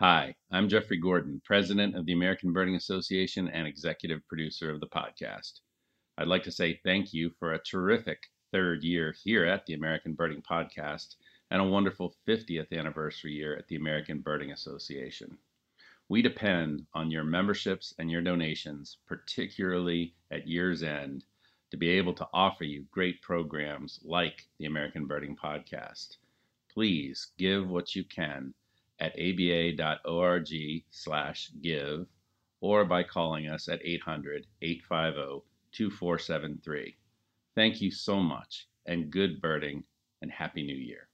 Hi, I'm Jeffrey Gordon, President of the American Birding Association and Executive Producer of the podcast. I'd like to say thank you for a terrific third year here at the American Birding Podcast and a wonderful 50th anniversary year at the American Birding Association. We depend on your memberships and your donations, particularly at year's end, to be able to offer you great programs like the American Birding Podcast. Please give what you can at aba.org slash give or by calling us at 800 850 2473. Thank you so much, and good birding, and Happy New Year.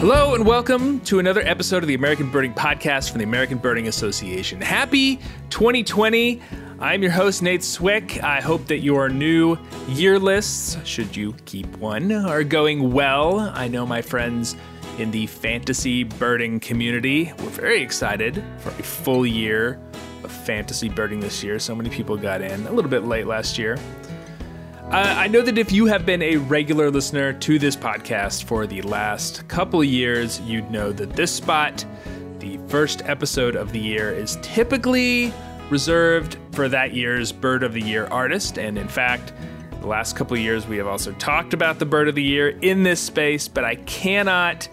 Hello and welcome to another episode of the American Birding Podcast from the American Birding Association. Happy 2020. I'm your host, Nate Swick. I hope that your new year lists, should you keep one, are going well. I know my friends in the fantasy birding community were very excited for a full year of fantasy birding this year. So many people got in a little bit late last year. Uh, I know that if you have been a regular listener to this podcast for the last couple years, you'd know that this spot, the first episode of the year, is typically reserved for that year's Bird of the Year artist. And in fact, the last couple of years we have also talked about the Bird of the Year in this space, but I cannot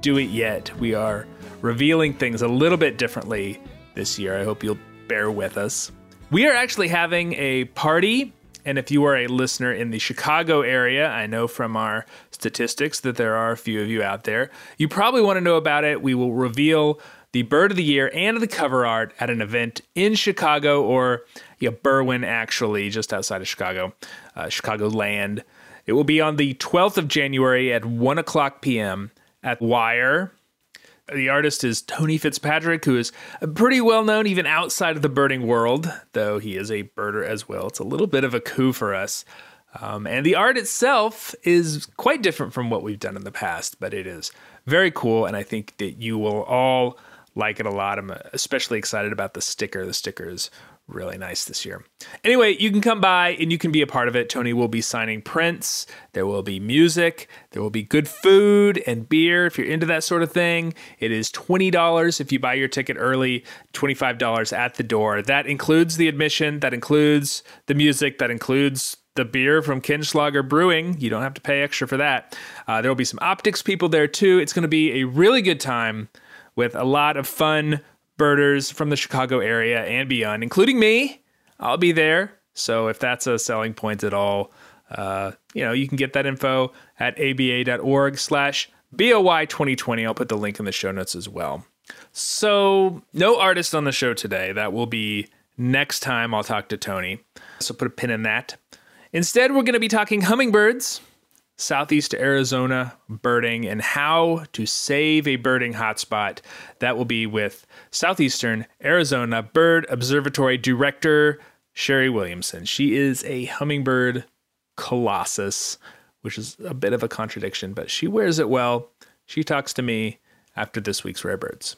do it yet. We are revealing things a little bit differently this year. I hope you'll bear with us. We are actually having a party. And if you are a listener in the Chicago area, I know from our statistics that there are a few of you out there. You probably want to know about it. We will reveal the Bird of the Year and the cover art at an event in Chicago or yeah, Berwyn, actually, just outside of Chicago, uh, Chicago Land. It will be on the 12th of January at 1 o'clock p.m. at Wire. The artist is Tony Fitzpatrick, who is pretty well known even outside of the birding world, though he is a birder as well. It's a little bit of a coup for us. Um, and the art itself is quite different from what we've done in the past, but it is very cool. And I think that you will all like it a lot. I'm especially excited about the sticker. The sticker is really nice this year. Anyway, you can come by and you can be a part of it. Tony will be signing prints. There will be music. There will be good food and beer if you're into that sort of thing. It is $20 if you buy your ticket early, $25 at the door. That includes the admission, that includes the music, that includes the beer from Kinslahger Brewing. You don't have to pay extra for that. Uh, there will be some optics people there too. It's going to be a really good time with a lot of fun birders from the Chicago area and beyond, including me. I'll be there. So if that's a selling point at all, uh, you know, you can get that info at aba.org slash BOY 2020. I'll put the link in the show notes as well. So no artist on the show today. That will be next time I'll talk to Tony. So put a pin in that. Instead, we're going to be talking hummingbirds Southeast Arizona birding and how to save a birding hotspot. That will be with Southeastern Arizona Bird Observatory Director Sheri Williamson. She is a hummingbird colossus, which is a bit of a contradiction, but she wears it well. She talks to me after this week's Rare Birds.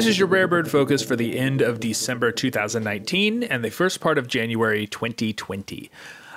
This is your Rare Bird focus for the end of December 2019 and the first part of January 2020.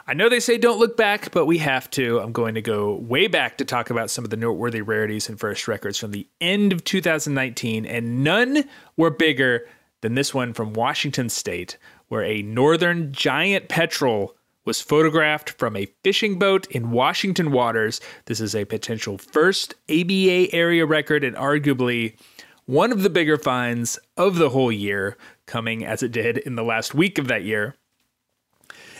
I know they say don't look back, but we have to. I'm going to go way back to talk about some of the noteworthy rarities and first records from the end of 2019, and none were bigger than this one from Washington State, where a northern giant petrel was photographed from a fishing boat in Washington waters. This is a potential first ABA area record and arguably one of the bigger finds of the whole year, coming as it did in the last week of that year.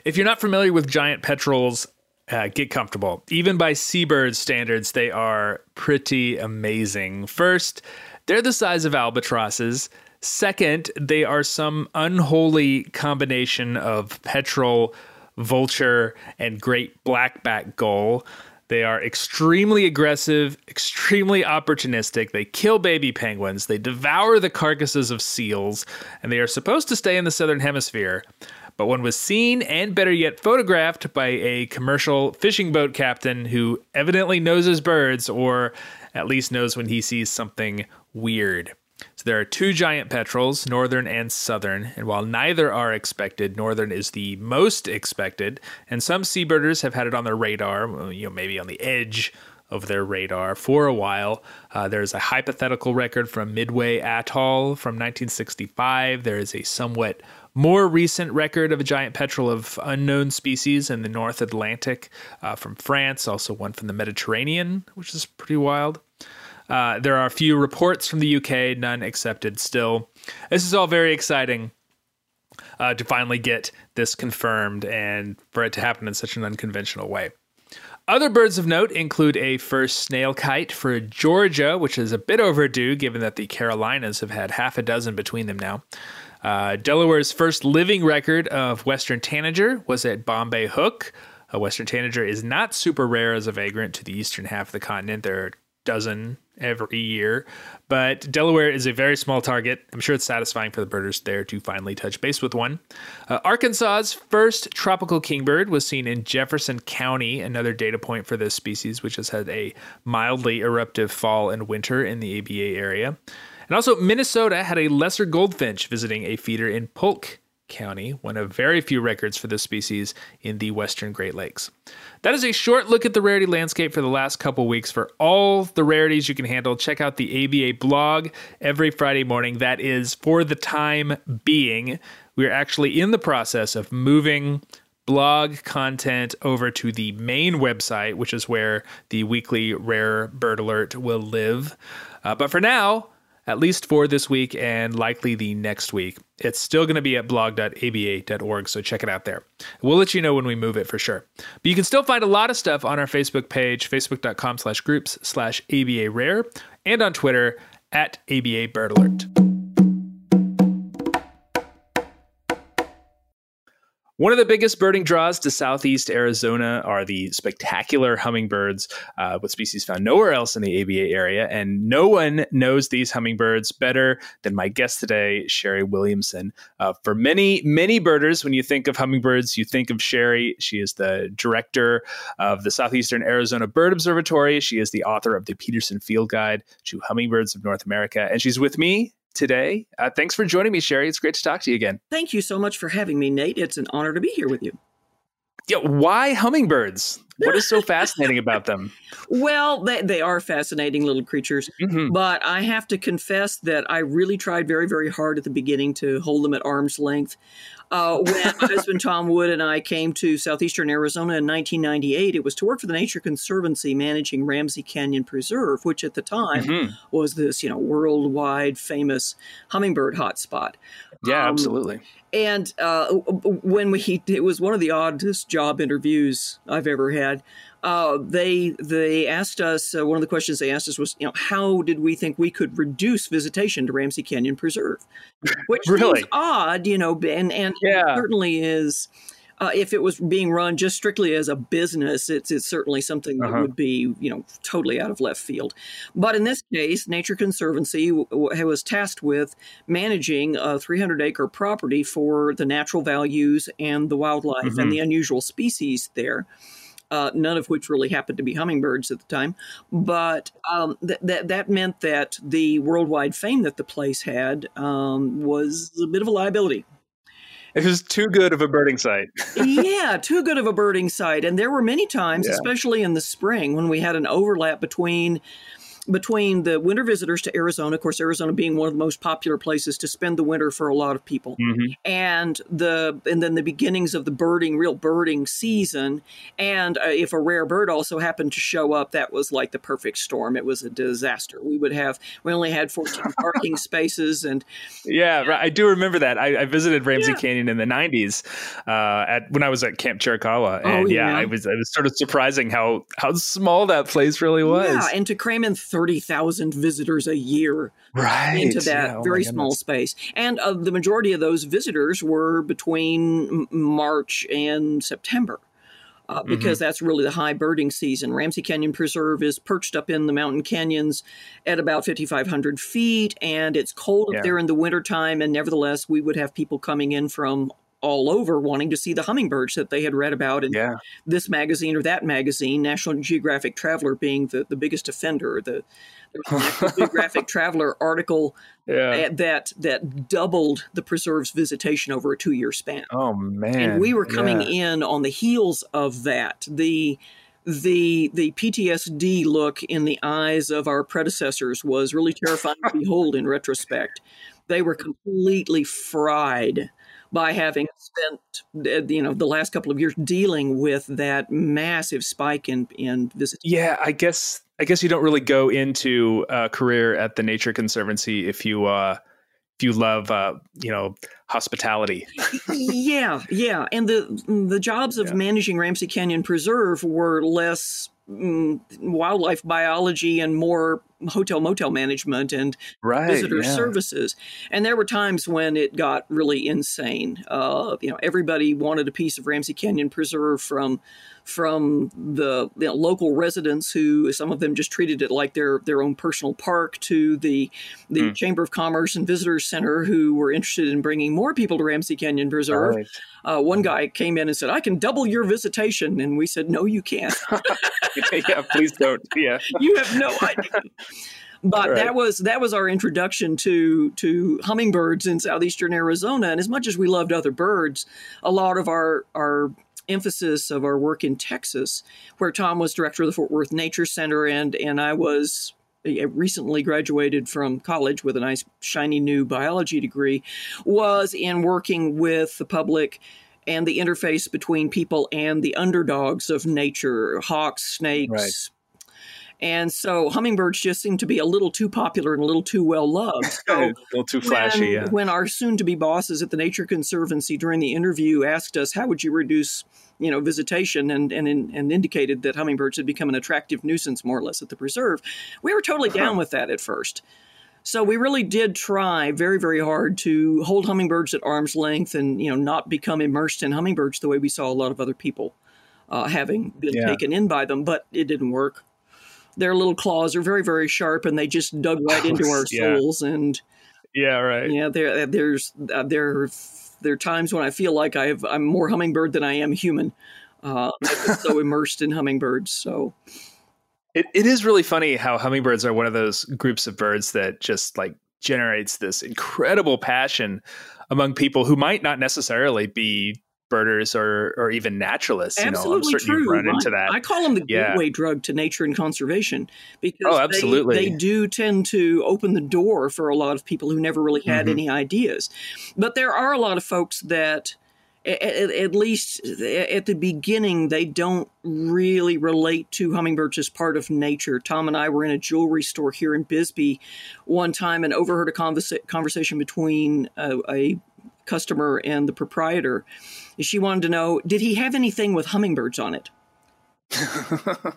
If you're not familiar with giant petrels, uh, get comfortable. Even by seabird standards, they are pretty amazing. First, they're the size of albatrosses. Second, they are some unholy combination of petrel, vulture, and great blackback gull. They are extremely aggressive, extremely opportunistic. They kill baby penguins, they devour the carcasses of seals, and they are supposed to stay in the southern hemisphere. But one was seen and better yet photographed by a commercial fishing boat captain who evidently knows his birds, or at least knows when he sees something weird. So there are two giant petrels, northern and southern, and while neither are expected, northern is the most expected, and some seabirders have had it on their radar, you know, maybe on the edge of their radar for a while. Uh, there's a hypothetical record from Midway Atoll from 1965. There is a somewhat more recent record of a giant petrel of unknown species in the North Atlantic uh, from France, also one from the Mediterranean, which is pretty wild. Uh, there are a few reports from the UK, none accepted still. This is all very exciting uh, to finally get this confirmed and for it to happen in such an unconventional way. Other birds of note include a first snail kite for Georgia, which is a bit overdue given that the Carolinas have had half a dozen between them now. Uh, Delaware's first living record of western tanager was at Bombay Hook. A western tanager is not super rare as a vagrant to the eastern half of the continent. There are dozen every year, but Delaware is a very small target. I'm sure it's satisfying for the birders there to finally touch base with one. Uh, Arkansas's first tropical kingbird was seen in Jefferson County, another data point for this species, which has had a mildly eruptive fall and winter in the ABA area. And also, Minnesota had a lesser goldfinch visiting a feeder in Polk County, one of very few records for this species in the western Great Lakes. That is a short look at the rarity landscape for the last couple weeks. For all the rarities you can handle, check out the ABA blog every Friday morning. That is for the time being. We are actually in the process of moving blog content over to the main website, which is where the weekly rare bird alert will live. Uh, but for now, at least for this week and likely the next week. It's still going to be at blog.aba.org, so check it out there. We'll let you know when we move it for sure. But you can still find a lot of stuff on our Facebook page, facebook.com slash groups slash ABA Rare, and on Twitter at ABA Bird Alert. One of the biggest birding draws to southeast Arizona are the spectacular hummingbirds, uh, with species found nowhere else in the ABA area. And no one knows these hummingbirds better than my guest today, Sheri Williamson. Uh, for many, many birders, when you think of hummingbirds, you think of Sheri. She is the director of the Southeastern Arizona Bird Observatory. She is the author of the Peterson Field Guide to Hummingbirds of North America. And she's with me today. Uh, thanks for joining me, Sheri. It's great to talk to you again. Thank you so much for having me, Nate. It's an honor to be here with you. Yeah, why hummingbirds? What is so fascinating about them? Well, they, they are fascinating little creatures, mm-hmm. but I have to confess that I really tried very, very hard at the beginning to hold them at arm's length. Uh, when my husband Tom Wood and I came to southeastern Arizona in 1998, it was to work for the Nature Conservancy managing Ramsey Canyon Preserve, which at the time mm-hmm. was this, you know, worldwide famous hummingbird hotspot. Yeah, um, absolutely. And uh, when we, it was one of the oddest job interviews I've ever had. Uh, they they asked us uh, one of the questions they asked us was you know how did we think we could reduce visitation to Ramsey Canyon Preserve, which really? seems odd, you know, and and yeah. certainly is. Uh, if it was being run just strictly as a business, it's, it's certainly something that uh-huh. would be, you know, totally out of left field. But in this case, Nature Conservancy w- was tasked with managing a 300 acre property for the natural values and the wildlife mm-hmm. and the unusual species there uh, none of which really happened to be hummingbirds at the time. But um, th- that that meant that the worldwide fame that the place had um, was a bit of a liability. It was too good of a birding site. yeah, too good of a birding site. And there were many times, yeah. especially in the spring, when we had an overlap between between the winter visitors to Arizona, of course, Arizona being one of the most popular places to spend the winter for a lot of people, mm-hmm. and the and then the beginnings of the birding, real birding season. And uh, if a rare bird also happened to show up, that was like the perfect storm. It was a disaster. We would have we only had 14 parking spaces, and yeah, right. I do remember that. I, I visited Ramsey yeah. Canyon in the 90s uh, at when I was at Camp Chiricahua, oh, and oh, yeah, yeah, I was it was sort of surprising how how small that place really was. Yeah, and to cram in 30,000 visitors a year right. into that yeah, oh very small space. And uh, the majority of those visitors were between March and September. Uh, mm-hmm. because mm-hmm. that's really the high birding season. Ramsey Canyon Preserve is perched up in the mountain canyons at about 5,500 feet, and it's cold yeah. up there in the wintertime. And nevertheless, we would have people coming in from all over wanting to see the hummingbirds that they had read about in Yeah. this magazine or that magazine, National Geographic Traveler being the, the biggest offender. The, there was a National Geographic Traveler article Yeah. that that doubled the preserve's visitation over a two year span. Oh man. and we were coming Yeah. in on the heels of that. The the the PTSD look in the eyes of our predecessors was really terrifying to behold in retrospect. They were completely fried by having spent uh, you know the last couple of years dealing with that massive spike in in visits. Yeah, I guess I guess you don't really go into a career at the Nature Conservancy if you uh if you love uh you know hospitality. yeah, yeah, and the the jobs of Yeah. managing Ramsey Canyon Preserve were less wildlife biology and more hotel motel management and Right. visitor yeah. services. And there were times when it got really insane. Uh, you know, everybody wanted a piece of Ramsey Canyon Preserve from from the you know, local residents who some of them just treated it like their their own personal park to the the Hmm. Chamber of Commerce and Visitors Center who were interested in bringing more people to Ramsey Canyon Preserve. Right. Uh, one guy came in and said, "I can double your visitation," and we said, "No, you can't. yeah, please don't. Yeah. you have no idea." But Right. that was that was our introduction to to hummingbirds in southeastern Arizona. And as much as we loved other birds, a lot of our our emphasis of our work in Texas, where Tom was director of the Fort Worth Nature Center, and and I was uh, I recently graduated from college with a nice shiny new biology degree, was in working with the public and the interface between people and the underdogs of nature, hawks, snakes. Right. And so hummingbirds just seem to be a little too popular and a little too well loved. So a little too flashy. when, Yeah. when our soon-to-be bosses at the Nature Conservancy during the interview asked us, "How would you reduce, you know, visitation?" and and and indicated that hummingbirds had become an attractive nuisance, more or less, at the preserve, we were totally down with that at first. So we really did try very, very hard to hold hummingbirds at arm's length and you know not become immersed in hummingbirds the way we saw a lot of other people uh, having been Yeah. taken in by them, but it didn't work. Their little claws are very, very sharp, and they just dug right into our Yeah. souls. And yeah, right. yeah, there, there's uh, there, there are times when I feel like I have I'm more hummingbird than I am human. Uh, so immersed in hummingbirds. So It, it is really funny how hummingbirds are one of those groups of birds that just like generates this incredible passion among people who might not necessarily be birders or or even naturalists. You know, I'm absolutely certain true. you've run into that. I call them the Yeah. gateway drug to nature and conservation because Oh, they- absolutely. They, do tend to open the door for a lot of people who never really had Mhm. any ideas. But there are a lot of folks that. a- a- At least at the beginning, they don't really relate to hummingbirds as part of nature. Tom and I were in a jewelry store here in Bisbee one time and overheard a conversa- conversation between a, a customer and the proprietor. She wanted to know, did he have anything with hummingbirds on it?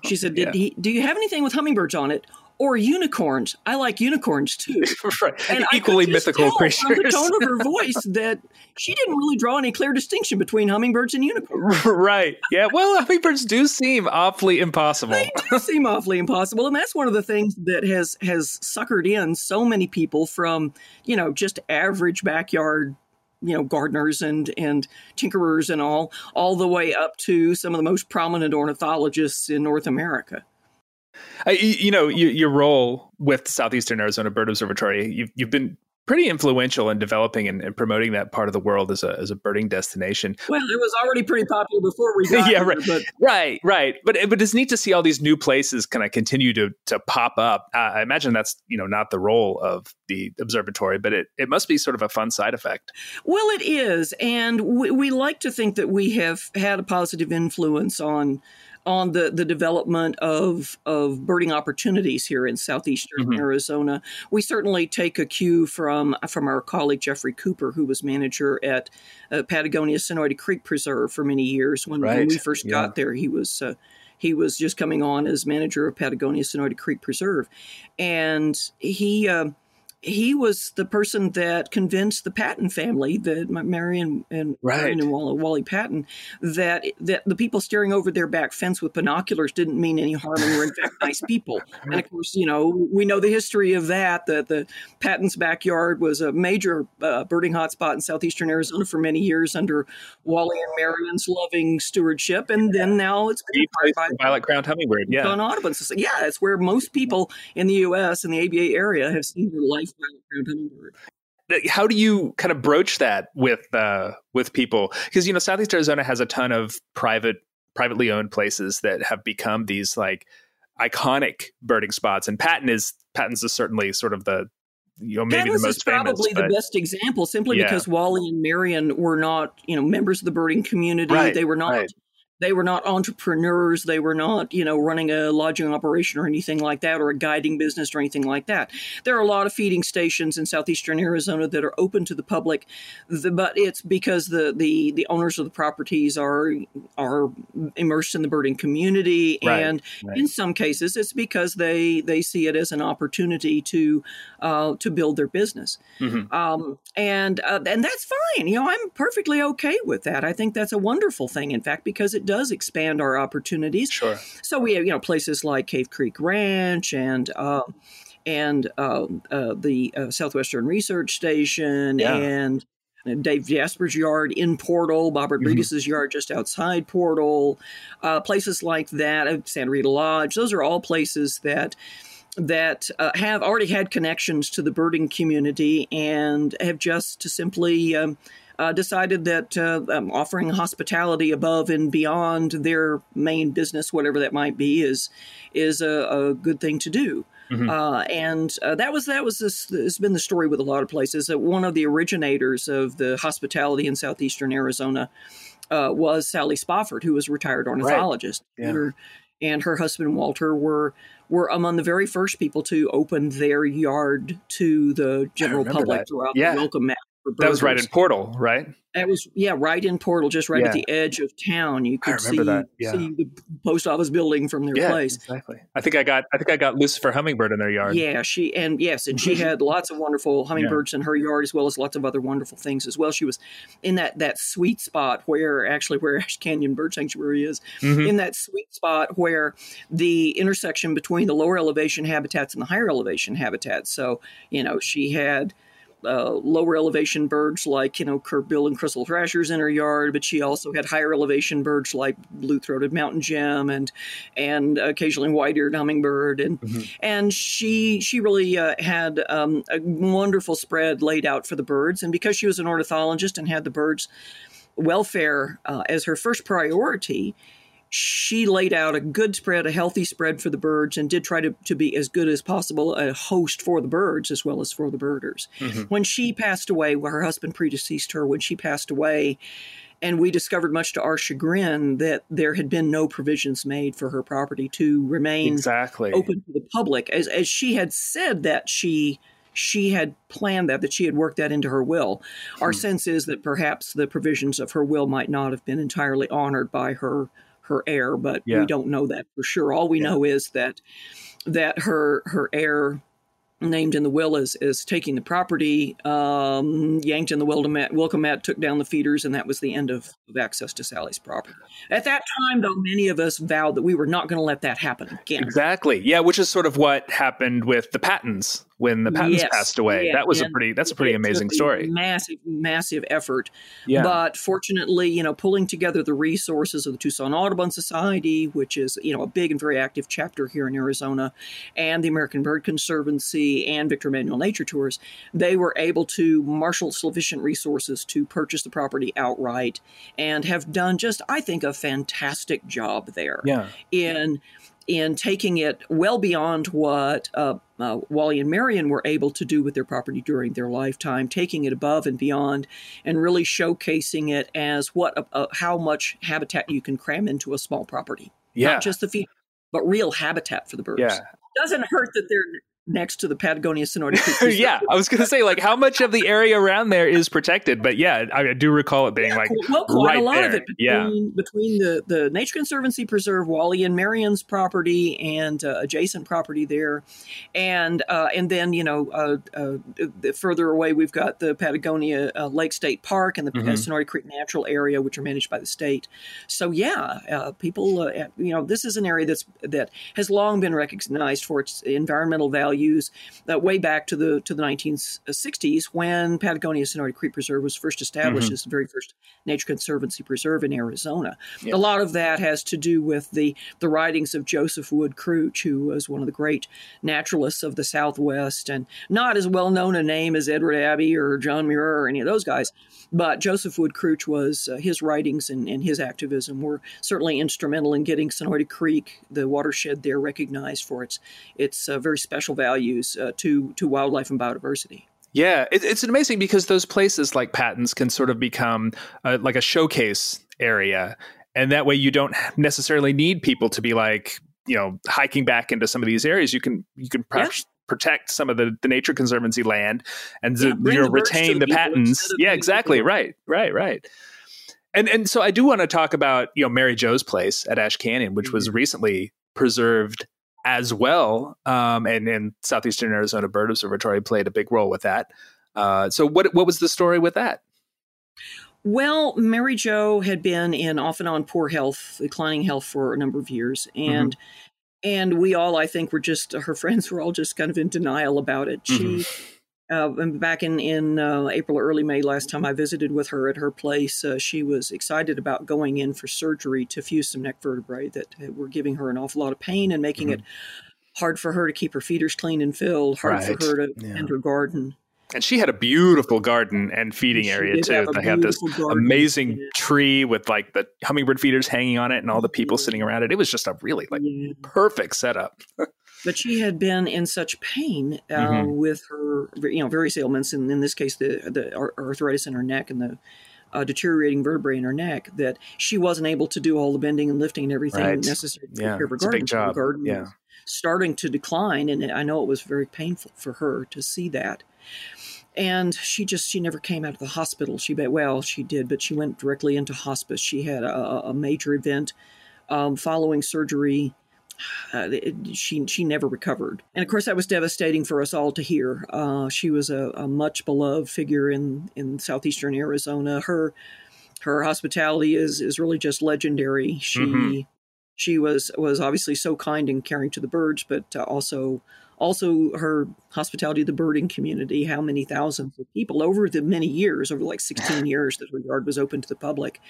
She said, "Did Yeah. he? Do you have anything with hummingbirds on it, or unicorns? I like unicorns too." right. And Equally mythical creatures. from the tone of her voice that she didn't really draw any clear distinction between hummingbirds and unicorns. right. Yeah. Well, hummingbirds do seem awfully impossible. They do seem awfully impossible, and that's one of the things that has has suckered in so many people from you know just average backyard you know gardeners and and tinkerers and all all the way up to some of the most prominent ornithologists in North America. I, you know, you, your role with Southeastern Arizona Bird Observatory, you've, you've been pretty influential in developing and, and promoting that part of the world as a, as a birding destination. Well, it was already pretty popular before we got Yeah, here, right. but Right, right. But but it's neat to see all these new places kind of continue to to pop up. Uh, I imagine that's you know not the role of the observatory, but it it must be sort of a fun side effect. Well, it is, and we, we like to think that we have had a positive influence on on the, the development of of birding opportunities here in southeastern Mhm. Arizona. We certainly take a cue from from our colleague Jeffrey Cooper, who was manager at uh, Patagonia Sonoita Creek Preserve for many years. When, when we first yeah. got there, he was. Uh, he was just coming on as manager of Patagonia Sonoita Creek Preserve, and he uh, he was the person that convinced the Patton family, the Marion and right. Marion and Wally, Wally, Patton, that that the people staring over their back fence with binoculars didn't mean any harm and were in fact nice people. And of course, you know we know the history of that. That the Patton's backyard was a major uh, birding hotspot in southeastern Arizona for many years under Wally and Marion's loving stewardship, and then now it's been by violet crowned hummingbird. Yeah, on Audubon's. Yeah, it's where most people in the U.S. and the ABA area have seen their life how do you kind of broach that with uh, with people? Because you know, Southeast Arizona has a ton of private, privately owned places that have become these like iconic birding spots, and Patton is Patton's is certainly sort of the you know maybe Patton's the most is probably famous, the best example, simply Yeah. because Wally and Marion were not you know members of the birding community. Right, they were not. right. They were not entrepreneurs. They were not, you know, running a lodging operation or anything like that, or a guiding business or anything like that. There are a lot of feeding stations in southeastern Arizona that are open to the public, but it's because the, the the owners of the properties are are immersed in the birding community, Right, and right. in some cases, it's because they they see it as an opportunity to uh, to build their business, Mhm. um, and uh, and that's fine. You know, I'm perfectly okay with that. I think that's a wonderful thing, in fact, because it does expand our opportunities. Sure. So we have you know places like Cave Creek Ranch and. Uh, and uh, uh, the uh, Southwestern Research Station Yeah. and Dave Jasper's yard in Portal, Bob Rodriguez's yard just outside Portal, uh, places like that, uh, Santa Rita Lodge. Those are all places that that uh, have already had connections to the birding community and have just to simply um, uh, decided that uh, um, offering hospitality above and beyond their main business, whatever that might be, is is a, a good thing to do. Mhm. Uh, and uh, that was that was this has been the story with a lot of places. that one of the originators of the hospitality in southeastern Arizona uh, was Sally Spofford, who was a retired ornithologist. Yeah. Her, and her husband Walter were were among the very first people to open their yard to the general public that. throughout Yeah. the welcome mat. That was right in Portal, right? That was yeah, right in Portal, just right at the edge of town. You could see yeah. see the post office building from their yeah, place. exactly. I think I got I think I got Lucifer hummingbird in their yard. Yeah, she and yes, and she had lots of wonderful hummingbirds in her yard as well as lots of other wonderful things as well. She was in that that sweet spot where actually where Ash Canyon Bird Sanctuary is, Mhm. in that sweet spot where the intersection between the lower elevation habitats and the higher elevation habitats. So you know she had. Uh, lower elevation birds like you know curve-billed and Crissal thrashers in her yard, but she also had higher elevation birds like blue-throated mountain gem and and occasionally white-eared hummingbird and Mhm. and she she really uh, had um, a wonderful spread laid out for the birds and because she was an ornithologist and had the birds welfare uh, as her first priority she laid out a good spread a healthy spread for the birds and did try to, to be as good as possible a host for the birds as well as for the birders Mhm. when she passed away well, her husband predeceased her when she passed away and we discovered much to our chagrin that there had been no provisions made for her property to remain Exactly. open to the public as as she had said that she she had planned that that she had worked that into her will our Hmm. sense is that perhaps the provisions of her will might not have been entirely honored by her her heir but Yeah. we don't know that for sure all we Yeah. know is that that her her heir named in the will is is taking the property um, yanked in the welcome mat took down the feeders and that was the end of, of access to sally's property at that time though many of us vowed that we were not going to let that happen again Exactly. Yeah, which is sort of what happened with the Pattons when the Pattons Yes. passed away. Yeah, that was a pretty that's a pretty amazing a story. Massive, massive effort. Yeah. But fortunately, you know, pulling together the resources of the Tucson Audubon Society, which is, you know, a big and very active chapter here in Arizona, and the American Bird Conservancy and Victor Emanuel Nature Tours, they were able to marshal sufficient resources to purchase the property outright and have done just, I think, a fantastic job there yeah. in in taking it well beyond what uh, uh, Wally and Marion were able to do with their property during their lifetime, taking it above and beyond, and really showcasing it as what uh, uh, how much habitat you can cram into a small property. Yeah. Not just the feed, but real habitat for the birds. Yeah. Doesn't hurt that they're next to the Patagonia Sonoita Creek. yeah, I was going to say, like, how much of the area around there is protected? But yeah, I, I do recall it being Yeah, like well, quite right a lot there. of it between, Yeah. between the, the Nature Conservancy Preserve, Wally and Marion's property, and uh, adjacent property there, and uh, and then you know uh, uh, the further away we've got the Patagonia uh, Lake State Park and the Mhm. Sonoita Creek Natural Area, which are managed by the state. So yeah, uh, people, uh, you know, this is an area that's that has long been recognized for its environmental values, uh, way back to the to the 1960s when Patagonia Sonoita Creek Preserve was first established Mhm. as the very first nature conservancy preserve in Arizona. Yeah. A lot of that has to do with the the writings of Joseph Wood Krutch, who was one of the great naturalists of the Southwest, and not as well known a name as Edward Abbey or John Muir or any of those guys. But Joseph Wood Krutch was uh, his writings and, and his activism were certainly instrumental in getting Sonoita Creek, the watershed there, recognized for its its uh, very special values uh, to to wildlife and biodiversity. Yeah, it, it's amazing because those places like Patton's can sort of become uh, like a showcase area, and that way you don't necessarily need people to be like you know hiking back into some of these areas. You can you can perhaps protect some of the, the nature conservancy land and Yeah, bring you know the retain the the people Pattons. instead of Yeah, exactly. people. Right, right, right. And and so I do want to talk about you know Mary Jo's place at Ash Canyon, which was Mm-hmm. recently preserved as well, um, and and Southeastern Arizona Bird Observatory played a big role with that. Uh, so what what was the story with that? Well, Mary Jo had been in off and on poor health, declining health for a number of years, and and we all, I think, were just her friends were all just kind of in denial about it. She. Uh, back in in uh, April or early May last time I visited with her at her place, uh, she was excited about going in for surgery to fuse some neck vertebrae that were giving her an awful lot of pain and making it hard for her to keep her feeders clean and filled, hard Right. for her to Yeah. tend her garden. And she had a beautiful garden and feeding She area too. They had this garden. amazing Yeah. tree with like the hummingbird feeders hanging on it and all the people sitting around it. It was just a really like Yeah. perfect setup. but she had been in such pain uh, Mhm. with her, you know, various ailments, and in this case, the the arthritis in her neck and the uh, deteriorating vertebrae in her neck, that she wasn't able to do all the bending and lifting and everything Right. necessary to take Yeah, care of her it's a big garden. So garden Yeah. was starting to decline, and I know it was very painful for her to see that. And she just she never came out of the hospital. She well she did, but she went directly into hospice. She had a, a major event um, following surgery uh, it- she she never recovered, and of course that was devastating for us all to hear. Uh, she was a, a much beloved figure in in southeastern Arizona. Her her hospitality is is really just legendary. She Mhm. she was was obviously so kind and caring to the birds, but uh, also also her hospitality to the birding community. How many thousands of people over the many years, over like sixteen years that her yard was open to the public.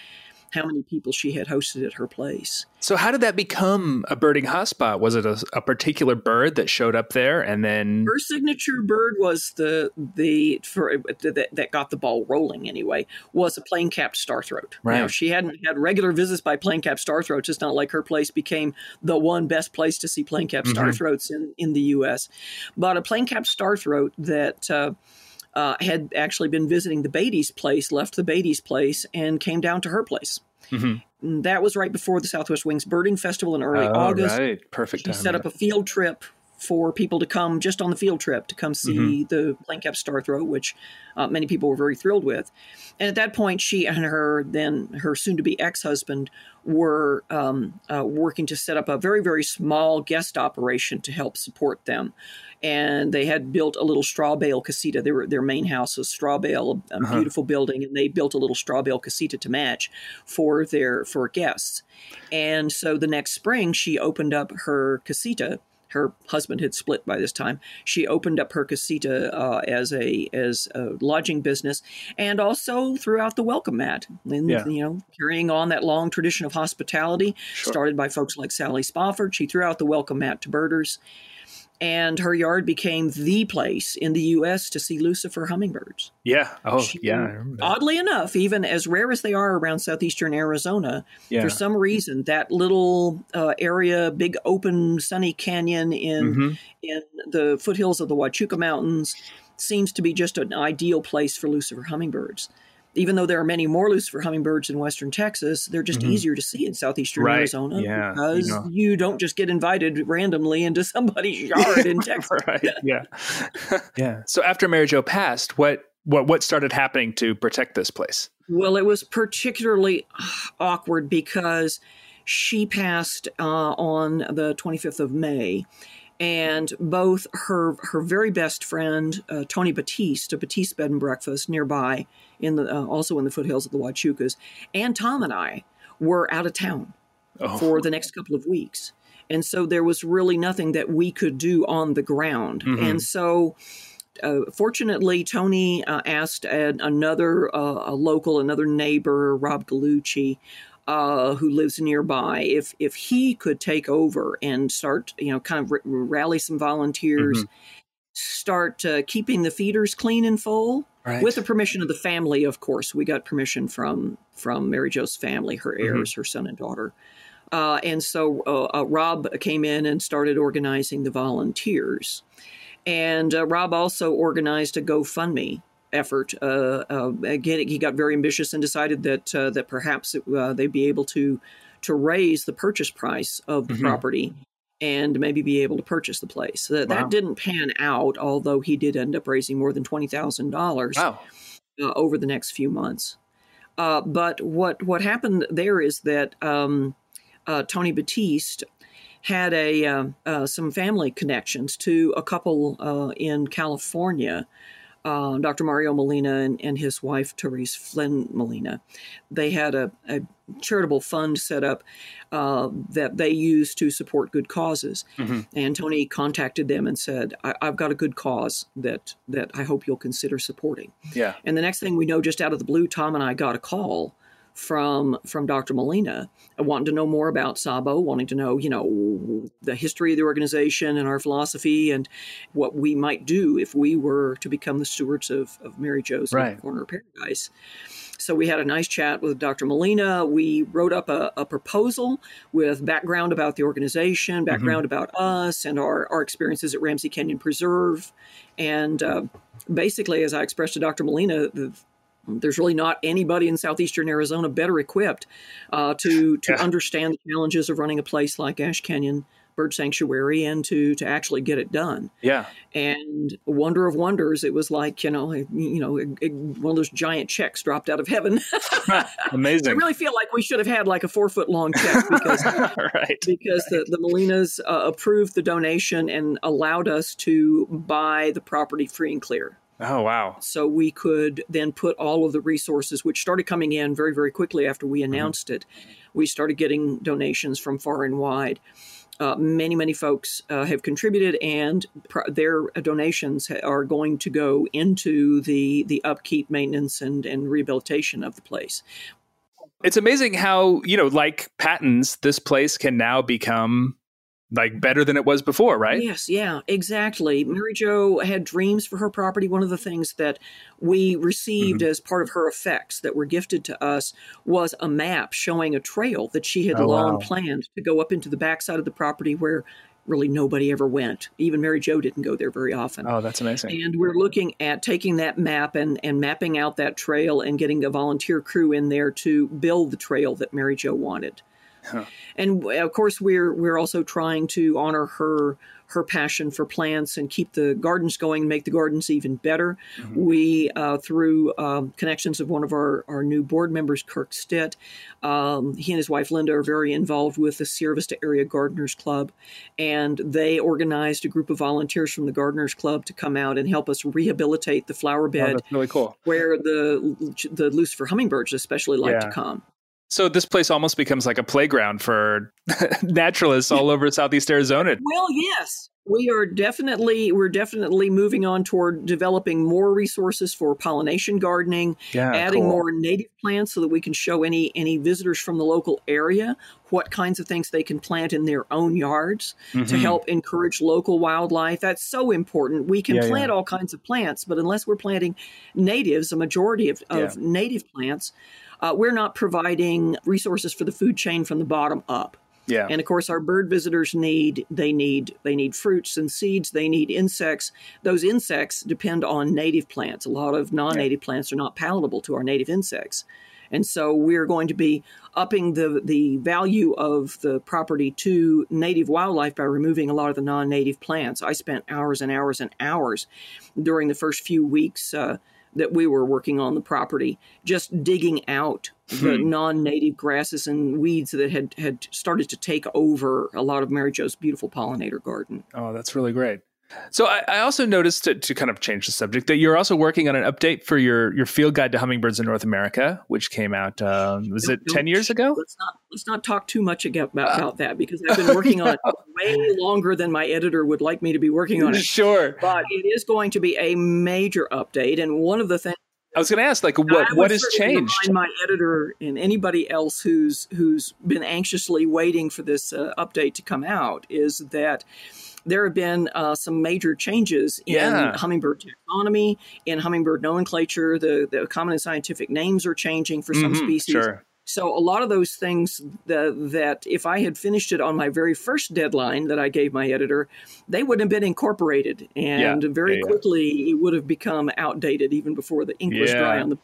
How many people she had hosted at her place. So how did that become a birding hotspot? Was it a, a particular bird that showed up there and then her signature bird was the the for that, that got the ball rolling anyway was a plain capped starthroat. Right. Now, she hadn't had regular visits by plain capped starthroats. It's not like her place became the one best place to see plain capped Mhm. starthroats in in the U.S. But a plain capped starthroat that. Uh, uh, had actually been visiting the Beatty's place, left the Beatty's place, and came down to her place. Mhm. That was right before the Southwest Wings Birding Festival in early Oh, August Right, perfect. she set up a field trip for people to come just on the field trip to come see Mm-hmm. the plain cap starthroat, which uh, many people were very thrilled with. And at that point, she and her then her soon to be ex husband were um, uh, working to set up a very very small guest operation to help support them. And they had built a little straw bale casita. Their their main house was straw bale, a, a Uh-huh. beautiful building, and they built a little straw bale casita to match for their for guests. And so the next spring, she opened up her casita. Her husband had split by this time. She opened up her casita uh, as a as a lodging business, and also throughout the welcome mat. And Yeah. you know, carrying on that long tradition of hospitality, Sure. started by folks like Sally Spofford. She threw out the welcome mat to birders, and her yard became the place in the U.S. to see Lucifer hummingbirds. Yeah. Oh, She- yeah. I remember that. Oddly enough, even as rare as they are around southeastern Arizona, Yeah. for some reason that little uh, area big open sunny canyon in Mhm. in the foothills of the huachuca mountains seems to be just an ideal place for lucifer hummingbirds even though there are many more lucifer hummingbirds in western Texas, they're just Mhm. easier to see in southeastern Right. Arizona Yeah, you because know. you don't just get invited randomly into somebody's yard in Texas. right. Yeah. yeah. So after Mary Jo passed, what what what started happening to protect this place? Well, it was particularly awkward because she passed uh, on the 25th of May. And both her her very best friend uh, Tony Batiste, a Batiste Bed and Breakfast nearby, in the uh, also in the foothills of the Huachucas, and Tom and I were out of town Oh, for the next couple of weeks. And so there was really nothing that we could do on the ground. Mhm. And so, uh, fortunately, Tony uh, asked an, another uh, a local, another neighbor, Rob Galucci, uh, who lives nearby, if if he could take over and start, you know, kind of r- rally some volunteers, start uh, keeping the feeders clean and full right. with the permission of the family of course. We got permission from from mary jo's family her heirs her son and daughter. Uh, and so uh, uh, rob came in and started organizing the volunteers. And uh, rob also organized a gofundme effort uh, uh, again he got very ambitious and decided that uh, that perhaps it, uh, they'd be able to to raise the purchase price of the Mhm. property and maybe be able to purchase the place. That, Wow. that didn't pan out, although he did end up raising more than twenty thousand dollars wow. uh, over the next few months. Uh, but what what happened there is that um, uh, Tony Batiste had a some family connections to a couple uh, in California. Uh, Dr. Mario Molina and, and his wife Therese Flynn Molina. They had a, a charitable fund set up uh, that they used to support good causes. Mhm. And Tony contacted them and said, I, "I've got a good cause that that I hope you'll consider supporting." Yeah. And the next thing we know, just out of the blue, Tom and I got a call from from Dr. Molina, uh, wanting to know more about SABO, wanting to know, you know, the history of the organization and our philosophy, and what we might do if we were to become the stewards of, of Mary Jo's Right. Corner of Paradise. So we had a nice chat with Dr. Molina. We wrote up a, a proposal with background about the organization, background about us, and our, our experiences at Ramsey Canyon Preserve. And uh, basically, as I expressed to Dr. Molina, the, there's really not anybody in southeastern Arizona better equipped uh, to to Yeah. understand the challenges of running a place like Ash Canyon Bird Sanctuary and to to actually get it done. Yeah. And wonder of wonders, it was like you know you know one of those giant checks dropped out of heaven. Amazing. I really feel like we should have had like a four foot long check because right. because the, the Molinas uh, approved the donation and allowed us to buy the property free and clear. Oh wow. So we could then put all of the resources, which started coming in very, very quickly after we announced it. We started getting donations from far and wide. Uh, many, many folks uh, have contributed, and pr- their donations ha- are going to go into the the upkeep, maintenance, and and rehabilitation of the place. It's amazing how, you know, like Patton's, this place can now become like better than it was before, right? Yes, yeah, exactly. Mary Jo had dreams for her property. One of the things that we received Mm-hmm. as part of her effects that were gifted to us was a map showing a trail that she had Oh, long wow. planned to go up into the backside of the property where really nobody ever went. Even Mary Jo didn't go there very often. Oh, that's amazing. And we're looking at taking that map and, and mapping out that trail and getting a volunteer crew in there to build the trail that Mary Jo wanted. Huh. And of course, we're we're also trying to honor her her passion for plants and keep the gardens going, and make the gardens even better. Mhm. We, uh, through um, connections of one of our, our new board members, Kirk Stitt, um, he and his wife Linda are very involved with the Sierra Vista Area Gardeners Club, and they organized a group of volunteers from the Gardeners Club to come out and help us rehabilitate the flower Oh, bed that's really cool. where the the Lucifer hummingbirds especially like to come. So this place almost becomes like a playground for naturalists all over Southeast Arizona. Well, yes, we are definitely we're definitely moving on toward developing more resources for pollination gardening, Yeah, adding cool. more native plants so that we can show any any visitors from the local area what kinds of things they can plant in their own yards to Mhm. help encourage local wildlife. That's so important. We can Yeah, yeah. plant all kinds of plants, but unless we're planting natives, a majority of, of native plants, uh, we're not providing resources for the food chain from the bottom up. Yeah. And of course, our bird visitors need they need they need fruits and seeds. They need insects. Those insects depend on native plants. A lot of non-native plants are not palatable to our native insects, and so we're going to be upping the the value of the property to native wildlife by removing a lot of the non-native plants. I spent hours and hours and hours during the first few weeks. Uh, that we were working on the property, just digging out the Hmm. non-native grasses and weeds that had had started to take over a lot of Mary Jo's beautiful pollinator garden. Oh, that's really great. So I, I also noticed to, to kind of change the subject that you're also working on an update for your your field guide to hummingbirds in North America, which came out um, was it Don't- ten years ago? Let's not let's not talk too much about, about, about that because I've been working on it way longer than my editor would like me to be working on it. Sure. But it is going to be a major update, and one of the things I was going to ask, like, what what has changed? My editor and anybody else who's who's been anxiously waiting for this uh, update to come out is that there have been uh, some major changes in Yeah. hummingbird taxonomy, in hummingbird nomenclature. The the common and scientific names are changing for some Mhm, species. Sure. So a lot of those things that, that if I had finished it on my very first deadline that I gave my editor, they would have been incorporated, and very yeah, yeah. quickly it would have become outdated even before the ink was dry Yeah. on the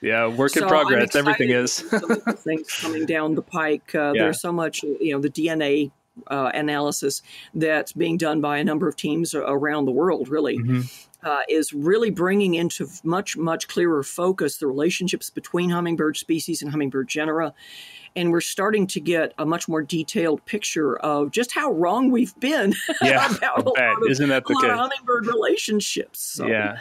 Yeah, work in so progress. Everything is. for some of the things coming down the pike. Uh, Yeah. There's so much, you know, the DNA uh, analysis that's being done by a number of teams around the world. Really, Mhm. Uh, is really bringing into much much clearer focus the relationships between hummingbird species and hummingbird genera. And we're starting to get a much more detailed picture of just how wrong we've been Yeah, about I a lot of, Isn't that the case? hummingbird relationships. So, Yeah.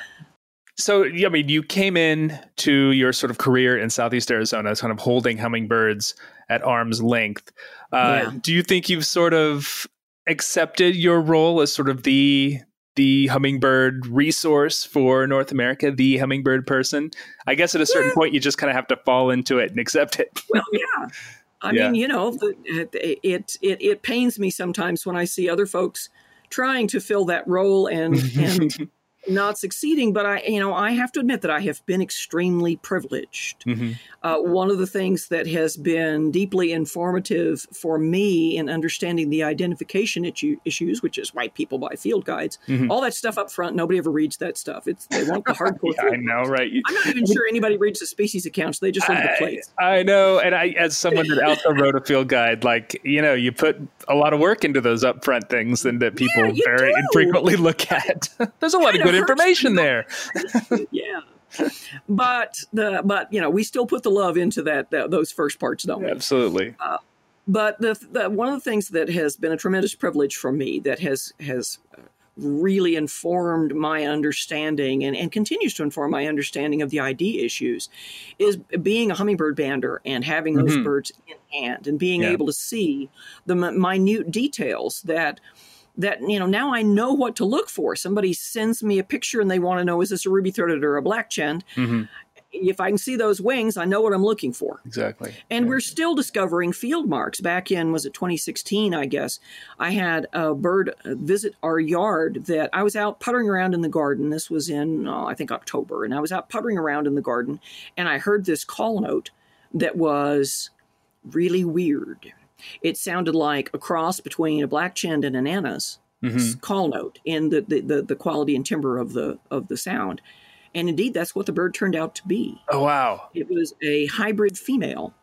So, I mean, you came in to your sort of career in Southeast Arizona, kind of holding hummingbirds at arm's length. Uh, Yeah. Do you think you've sort of accepted your role as sort of the the hummingbird resource for North America, the hummingbird person? I guess at a certain Yeah. point, you just kind of have to fall into it and accept it. Well, yeah. I Yeah. mean, you know, the, it, it it pains me sometimes when I see other folks trying to fill that role and and not succeeding. But I, you know, I have to admit that I have been extremely privileged. Mhm. Uh, one of the things that has been deeply informative for me in understanding the identification issue, issues, which is white people buy field guides, Mhm. all that stuff up front, nobody ever reads that stuff. It's they want the hardcore. Yeah, I know, right? I'm not even sure anybody reads the species accounts. They just look at the plates. I know, and I, as someone that also wrote a field guide, like you know, you put a lot of work into those upfront things, and that people Yeah, very do. infrequently look at. There's a lot of Kinda good information there. yeah but the but you know we still put the love into that, that those first parts don't we Absolutely. but the, the one of the things that has been a tremendous privilege for me that has has uh, really informed my understanding and, and continues to inform my understanding of the ID issues is being a hummingbird bander and having those Mhm. birds in hand and being Yeah. able to see the minute details that that you know now I know what to look for. Somebody sends me a picture and they want to know is this a ruby throated or a black chinned. Mhm. If I can see those wings, I know what I'm looking for. Exactly. And we're still discovering field marks. Back in, was it 2016, I guess? I had a bird visit our yard that I was out puttering around in the garden. This was in, oh, I think, October. And I was out puttering around in the garden and I heard this call note that was really weird. It sounded like a cross between a black chinned and an anna's Mhm. call note in the, the, the, the quality and timbre of the of the sound. And indeed, that's what the bird turned out to be. Oh wow, It was a hybrid female,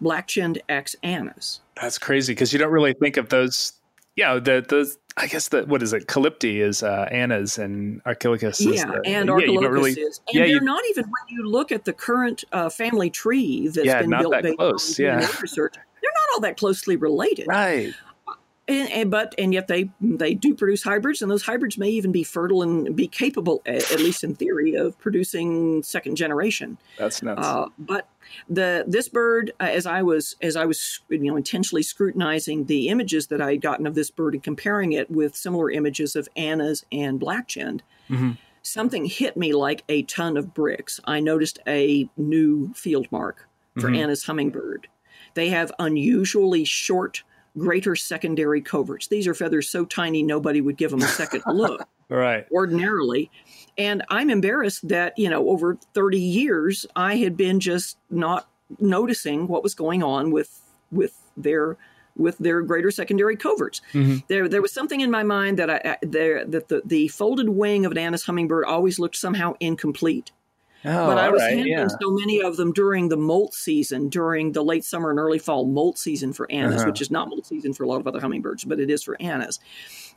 black chinned X Annas. that's crazy because you don't really think of those. Yeah, the the I guess the what is it? Calypte is uh, Anna's and Archilochus is Yeah, the, and yeah, Archilochus really is. And yeah, they're you- not even, when you look at the current uh, family tree that's Yeah, been not built that based close, on yeah. Research, all that closely related. right. And, and but and yet they they do produce hybrids, and those hybrids may even be fertile and be capable, a- at least in theory, of producing second generation. That's nuts. Uh, but the this bird, uh, as I was as I was you know intentionally scrutinizing the images that I had gotten of this bird and comparing it with similar images of Anna's and black chinned, Mhm. something hit me like a ton of bricks. I noticed a new field mark for Mhm. Anna's hummingbird. They have unusually short, greater secondary coverts. These are feathers so tiny nobody would give them a second look Right. ordinarily. And I'm embarrassed that, you know, over 30 years, I had been just not noticing what was going on with with their with their greater secondary coverts. Mm-hmm. There, there was something in my mind that I, there that the, the folded wing of an Anna's hummingbird always looked somehow incomplete. Oh, but I was right, handling yeah. so many of them during the molt season, during the late summer and early fall molt season for Anna's, Uh-huh. which is not molt season for a lot of other hummingbirds, but it is for Anna's.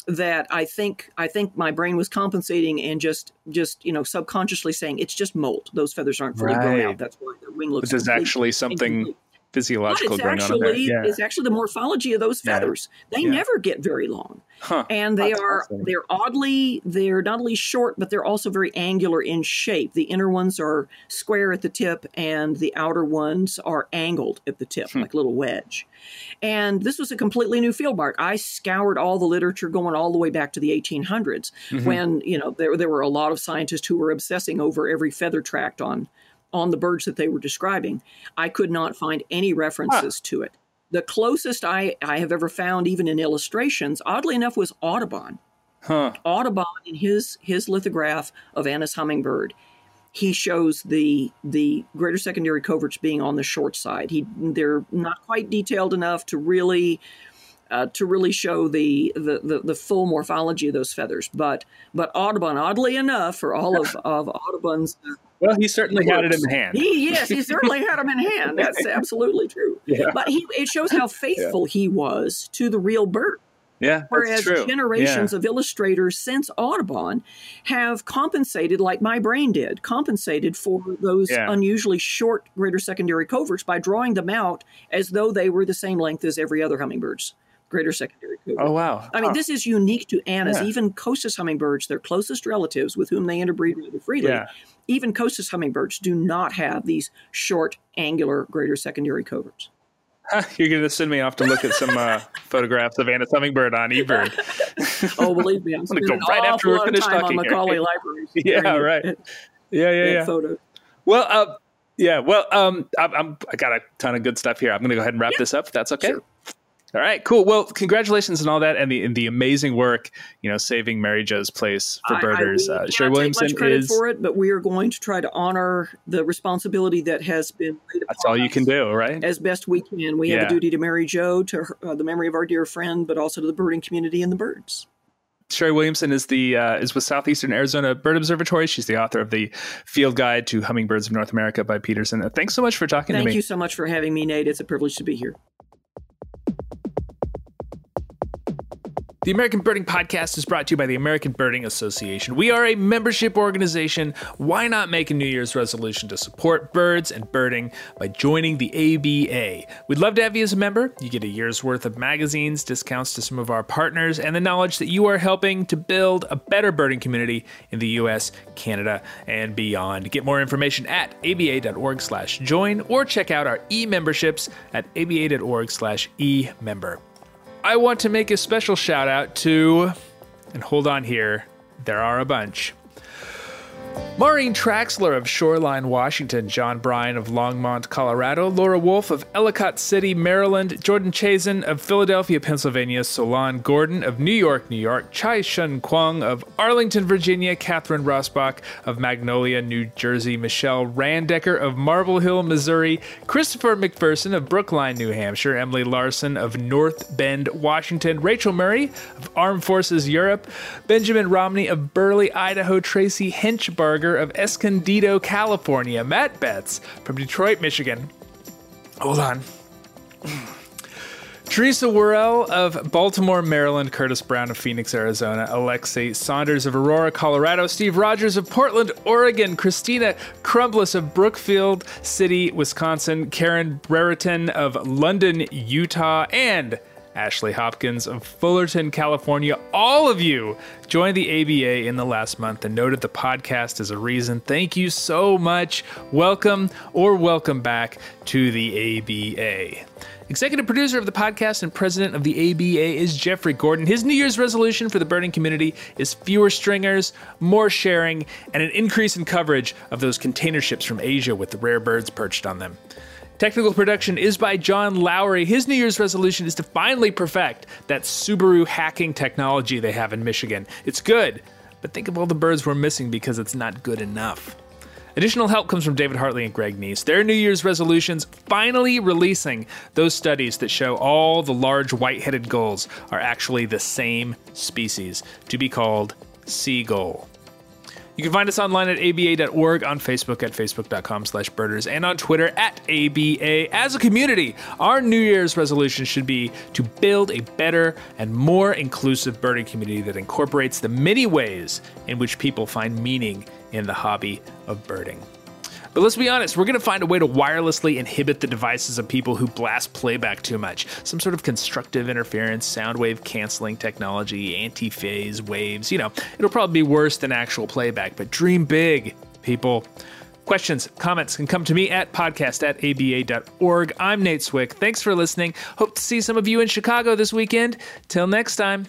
That I think I think my brain was compensating and just just you know subconsciously saying it's just molt. Those feathers aren't fully grown out. That's why their wing looks. There's complete- actually something incomplete. But physiological it's going on there. actually Yeah. it's actually the morphology of those Yeah. feathers. They Yeah. never get very long Huh. and they That's are fascinating. they're oddly they're not only short but they're also very angular in shape the inner ones are square at the tip and the outer ones are angled at the tip Hmm. like a little wedge and this was a completely new field mark i scoured all the literature going all the way back to the 1800s Mhm. when you know there, there were a lot of scientists who were obsessing over every feather tract on on the birds that they were describing i could not find any references to it the closest I, I have ever found even in illustrations oddly enough was audubon Huh. audubon in his his lithograph of Anna's hummingbird he shows the the greater secondary coverts being on the short side he they're not quite detailed enough to really uh, to really show the, the, the, the full morphology of those feathers. But but Audubon, oddly enough, for all of, of Audubon's uh, Well, he certainly had it in hand. he yes, he certainly had them in hand. That's absolutely true. Yeah. But he it shows how faithful he was to the real bird. Yeah, Whereas that's true. generations of illustrators since Audubon have compensated, like my brain did, compensated for those Yeah. unusually short greater secondary coverts by drawing them out as though they were the same length as every other hummingbird's greater secondary covert. Oh wow. I mean, Huh. this is unique to Anna's. Yeah. Even Costas hummingbirds, their closest relatives with whom they interbreed rather freely, Yeah. even Costas hummingbirds do not have these short, angular greater secondary coverts. You're going to send me off to look at some uh, photographs of Anna Hummingbird on eBird. Oh, believe me, I'm gonna go right after we're finished talking on here. Macaulay Library. Yeah, right. Yeah, yeah, yeah. Photos. Well, uh, yeah. Well, um, I'm, I'm I got a ton of good stuff here. I'm going to go ahead and wrap this up. If that's okay. Sure. All right, cool. Well, congratulations and all that, and the and the amazing work, you know, saving Mary Jo's place for I- I birders. really uh, Sheri take Williamson much credit is for it, but we are going to try to honor the responsibility that has been. laid that's all you can do, right? As best we can, we have a duty to Mary Jo, to her, uh, the memory of our dear friend, but also to the birding community and the birds. Sheri Williamson is the uh, is with Southeastern Arizona Bird Observatory. She's the author of the Field Guide to Hummingbirds of North America by Peterson. Uh, thanks so much for talking Thank to me. Thank you so much for having me, Nate. It's a privilege to be here. The American Birding Podcast is brought to you by the American Birding Association. We are a membership organization. Why not make a New Year's resolution to support birds and birding by joining the ABA? We'd love to have you as a member. You get a year's worth of magazines, discounts to some of our partners, and the knowledge that you are helping to build a better birding community in the US, Canada, and beyond. Get more information at aba.org/join or check out our e-memberships at aba.org/e-member. I want to make a special shout out to, and hold on here, there are a bunch. Maureen Traxler of Shoreline, Washington, John Bryan of Longmont, Colorado, Laura Wolf of Ellicott City, Maryland, Jordan Chazen of Philadelphia, Pennsylvania, Solon Gordon of New York, New York, Chai Shun Kwong of Arlington, Virginia, Catherine Rosbach of Magnolia, New Jersey, Michelle Randecker of Marble Hill, Missouri, Christopher McPherson of Brookline, New Hampshire, Emily Larson of North Bend, Washington, Rachel Murray of Armed Forces Europe, Benjamin Romney of Burley, Idaho, Tracy Henchbarger of Escondido, California, Matt Betts from Detroit, Michigan. Hold on. Teresa Worrell of Baltimore, Maryland, Curtis Brown of Phoenix, Arizona, Alexei Saunders of Aurora, Colorado, Steve Rogers of Portland, Oregon, Christina Crumbless of Brookfield City, Wisconsin, Karen Brereton of London, Utah, and Ashley Hopkins of Fullerton, California. All of you joined the ABA in the last month and noted the podcast as a reason. Thank you so much. Welcome or welcome back to the ABA. Executive producer of the podcast and president of the ABA is Jeffrey Gordon. His New Year's resolution for the birding community is fewer stringers, more sharing, and an increase in coverage of those container ships from Asia with the rare birds perched on them. Technical production is by John Lowry. His New Year's resolution is to finally perfect that Subaru hacking technology they have in Michigan. It's good, but think of all the birds we're missing because it's not good enough. Additional help comes from David Hartley and Greg Neise. Their New Year's resolutions finally releasing those studies that show all the large white headed gulls are actually the same species, to be called seagull. You can find us online at aba.org, on Facebook at facebook.com slash birders, and on Twitter at ABA. As a community, our New Year's resolution should be to build a better and more inclusive birding community that incorporates the many ways in which people find meaning in the hobby of birding. But let's be honest, we're going to find a way to wirelessly inhibit the devices of people who blast playback too much. Some sort of constructive interference, sound wave canceling technology, anti phase waves. You know, it'll probably be worse than actual playback, but dream big, people. Questions, comments can come to me at podcast at aba.org. I'm Nate Swick. Thanks for listening. Hope to see some of you in Chicago this weekend. Till next time.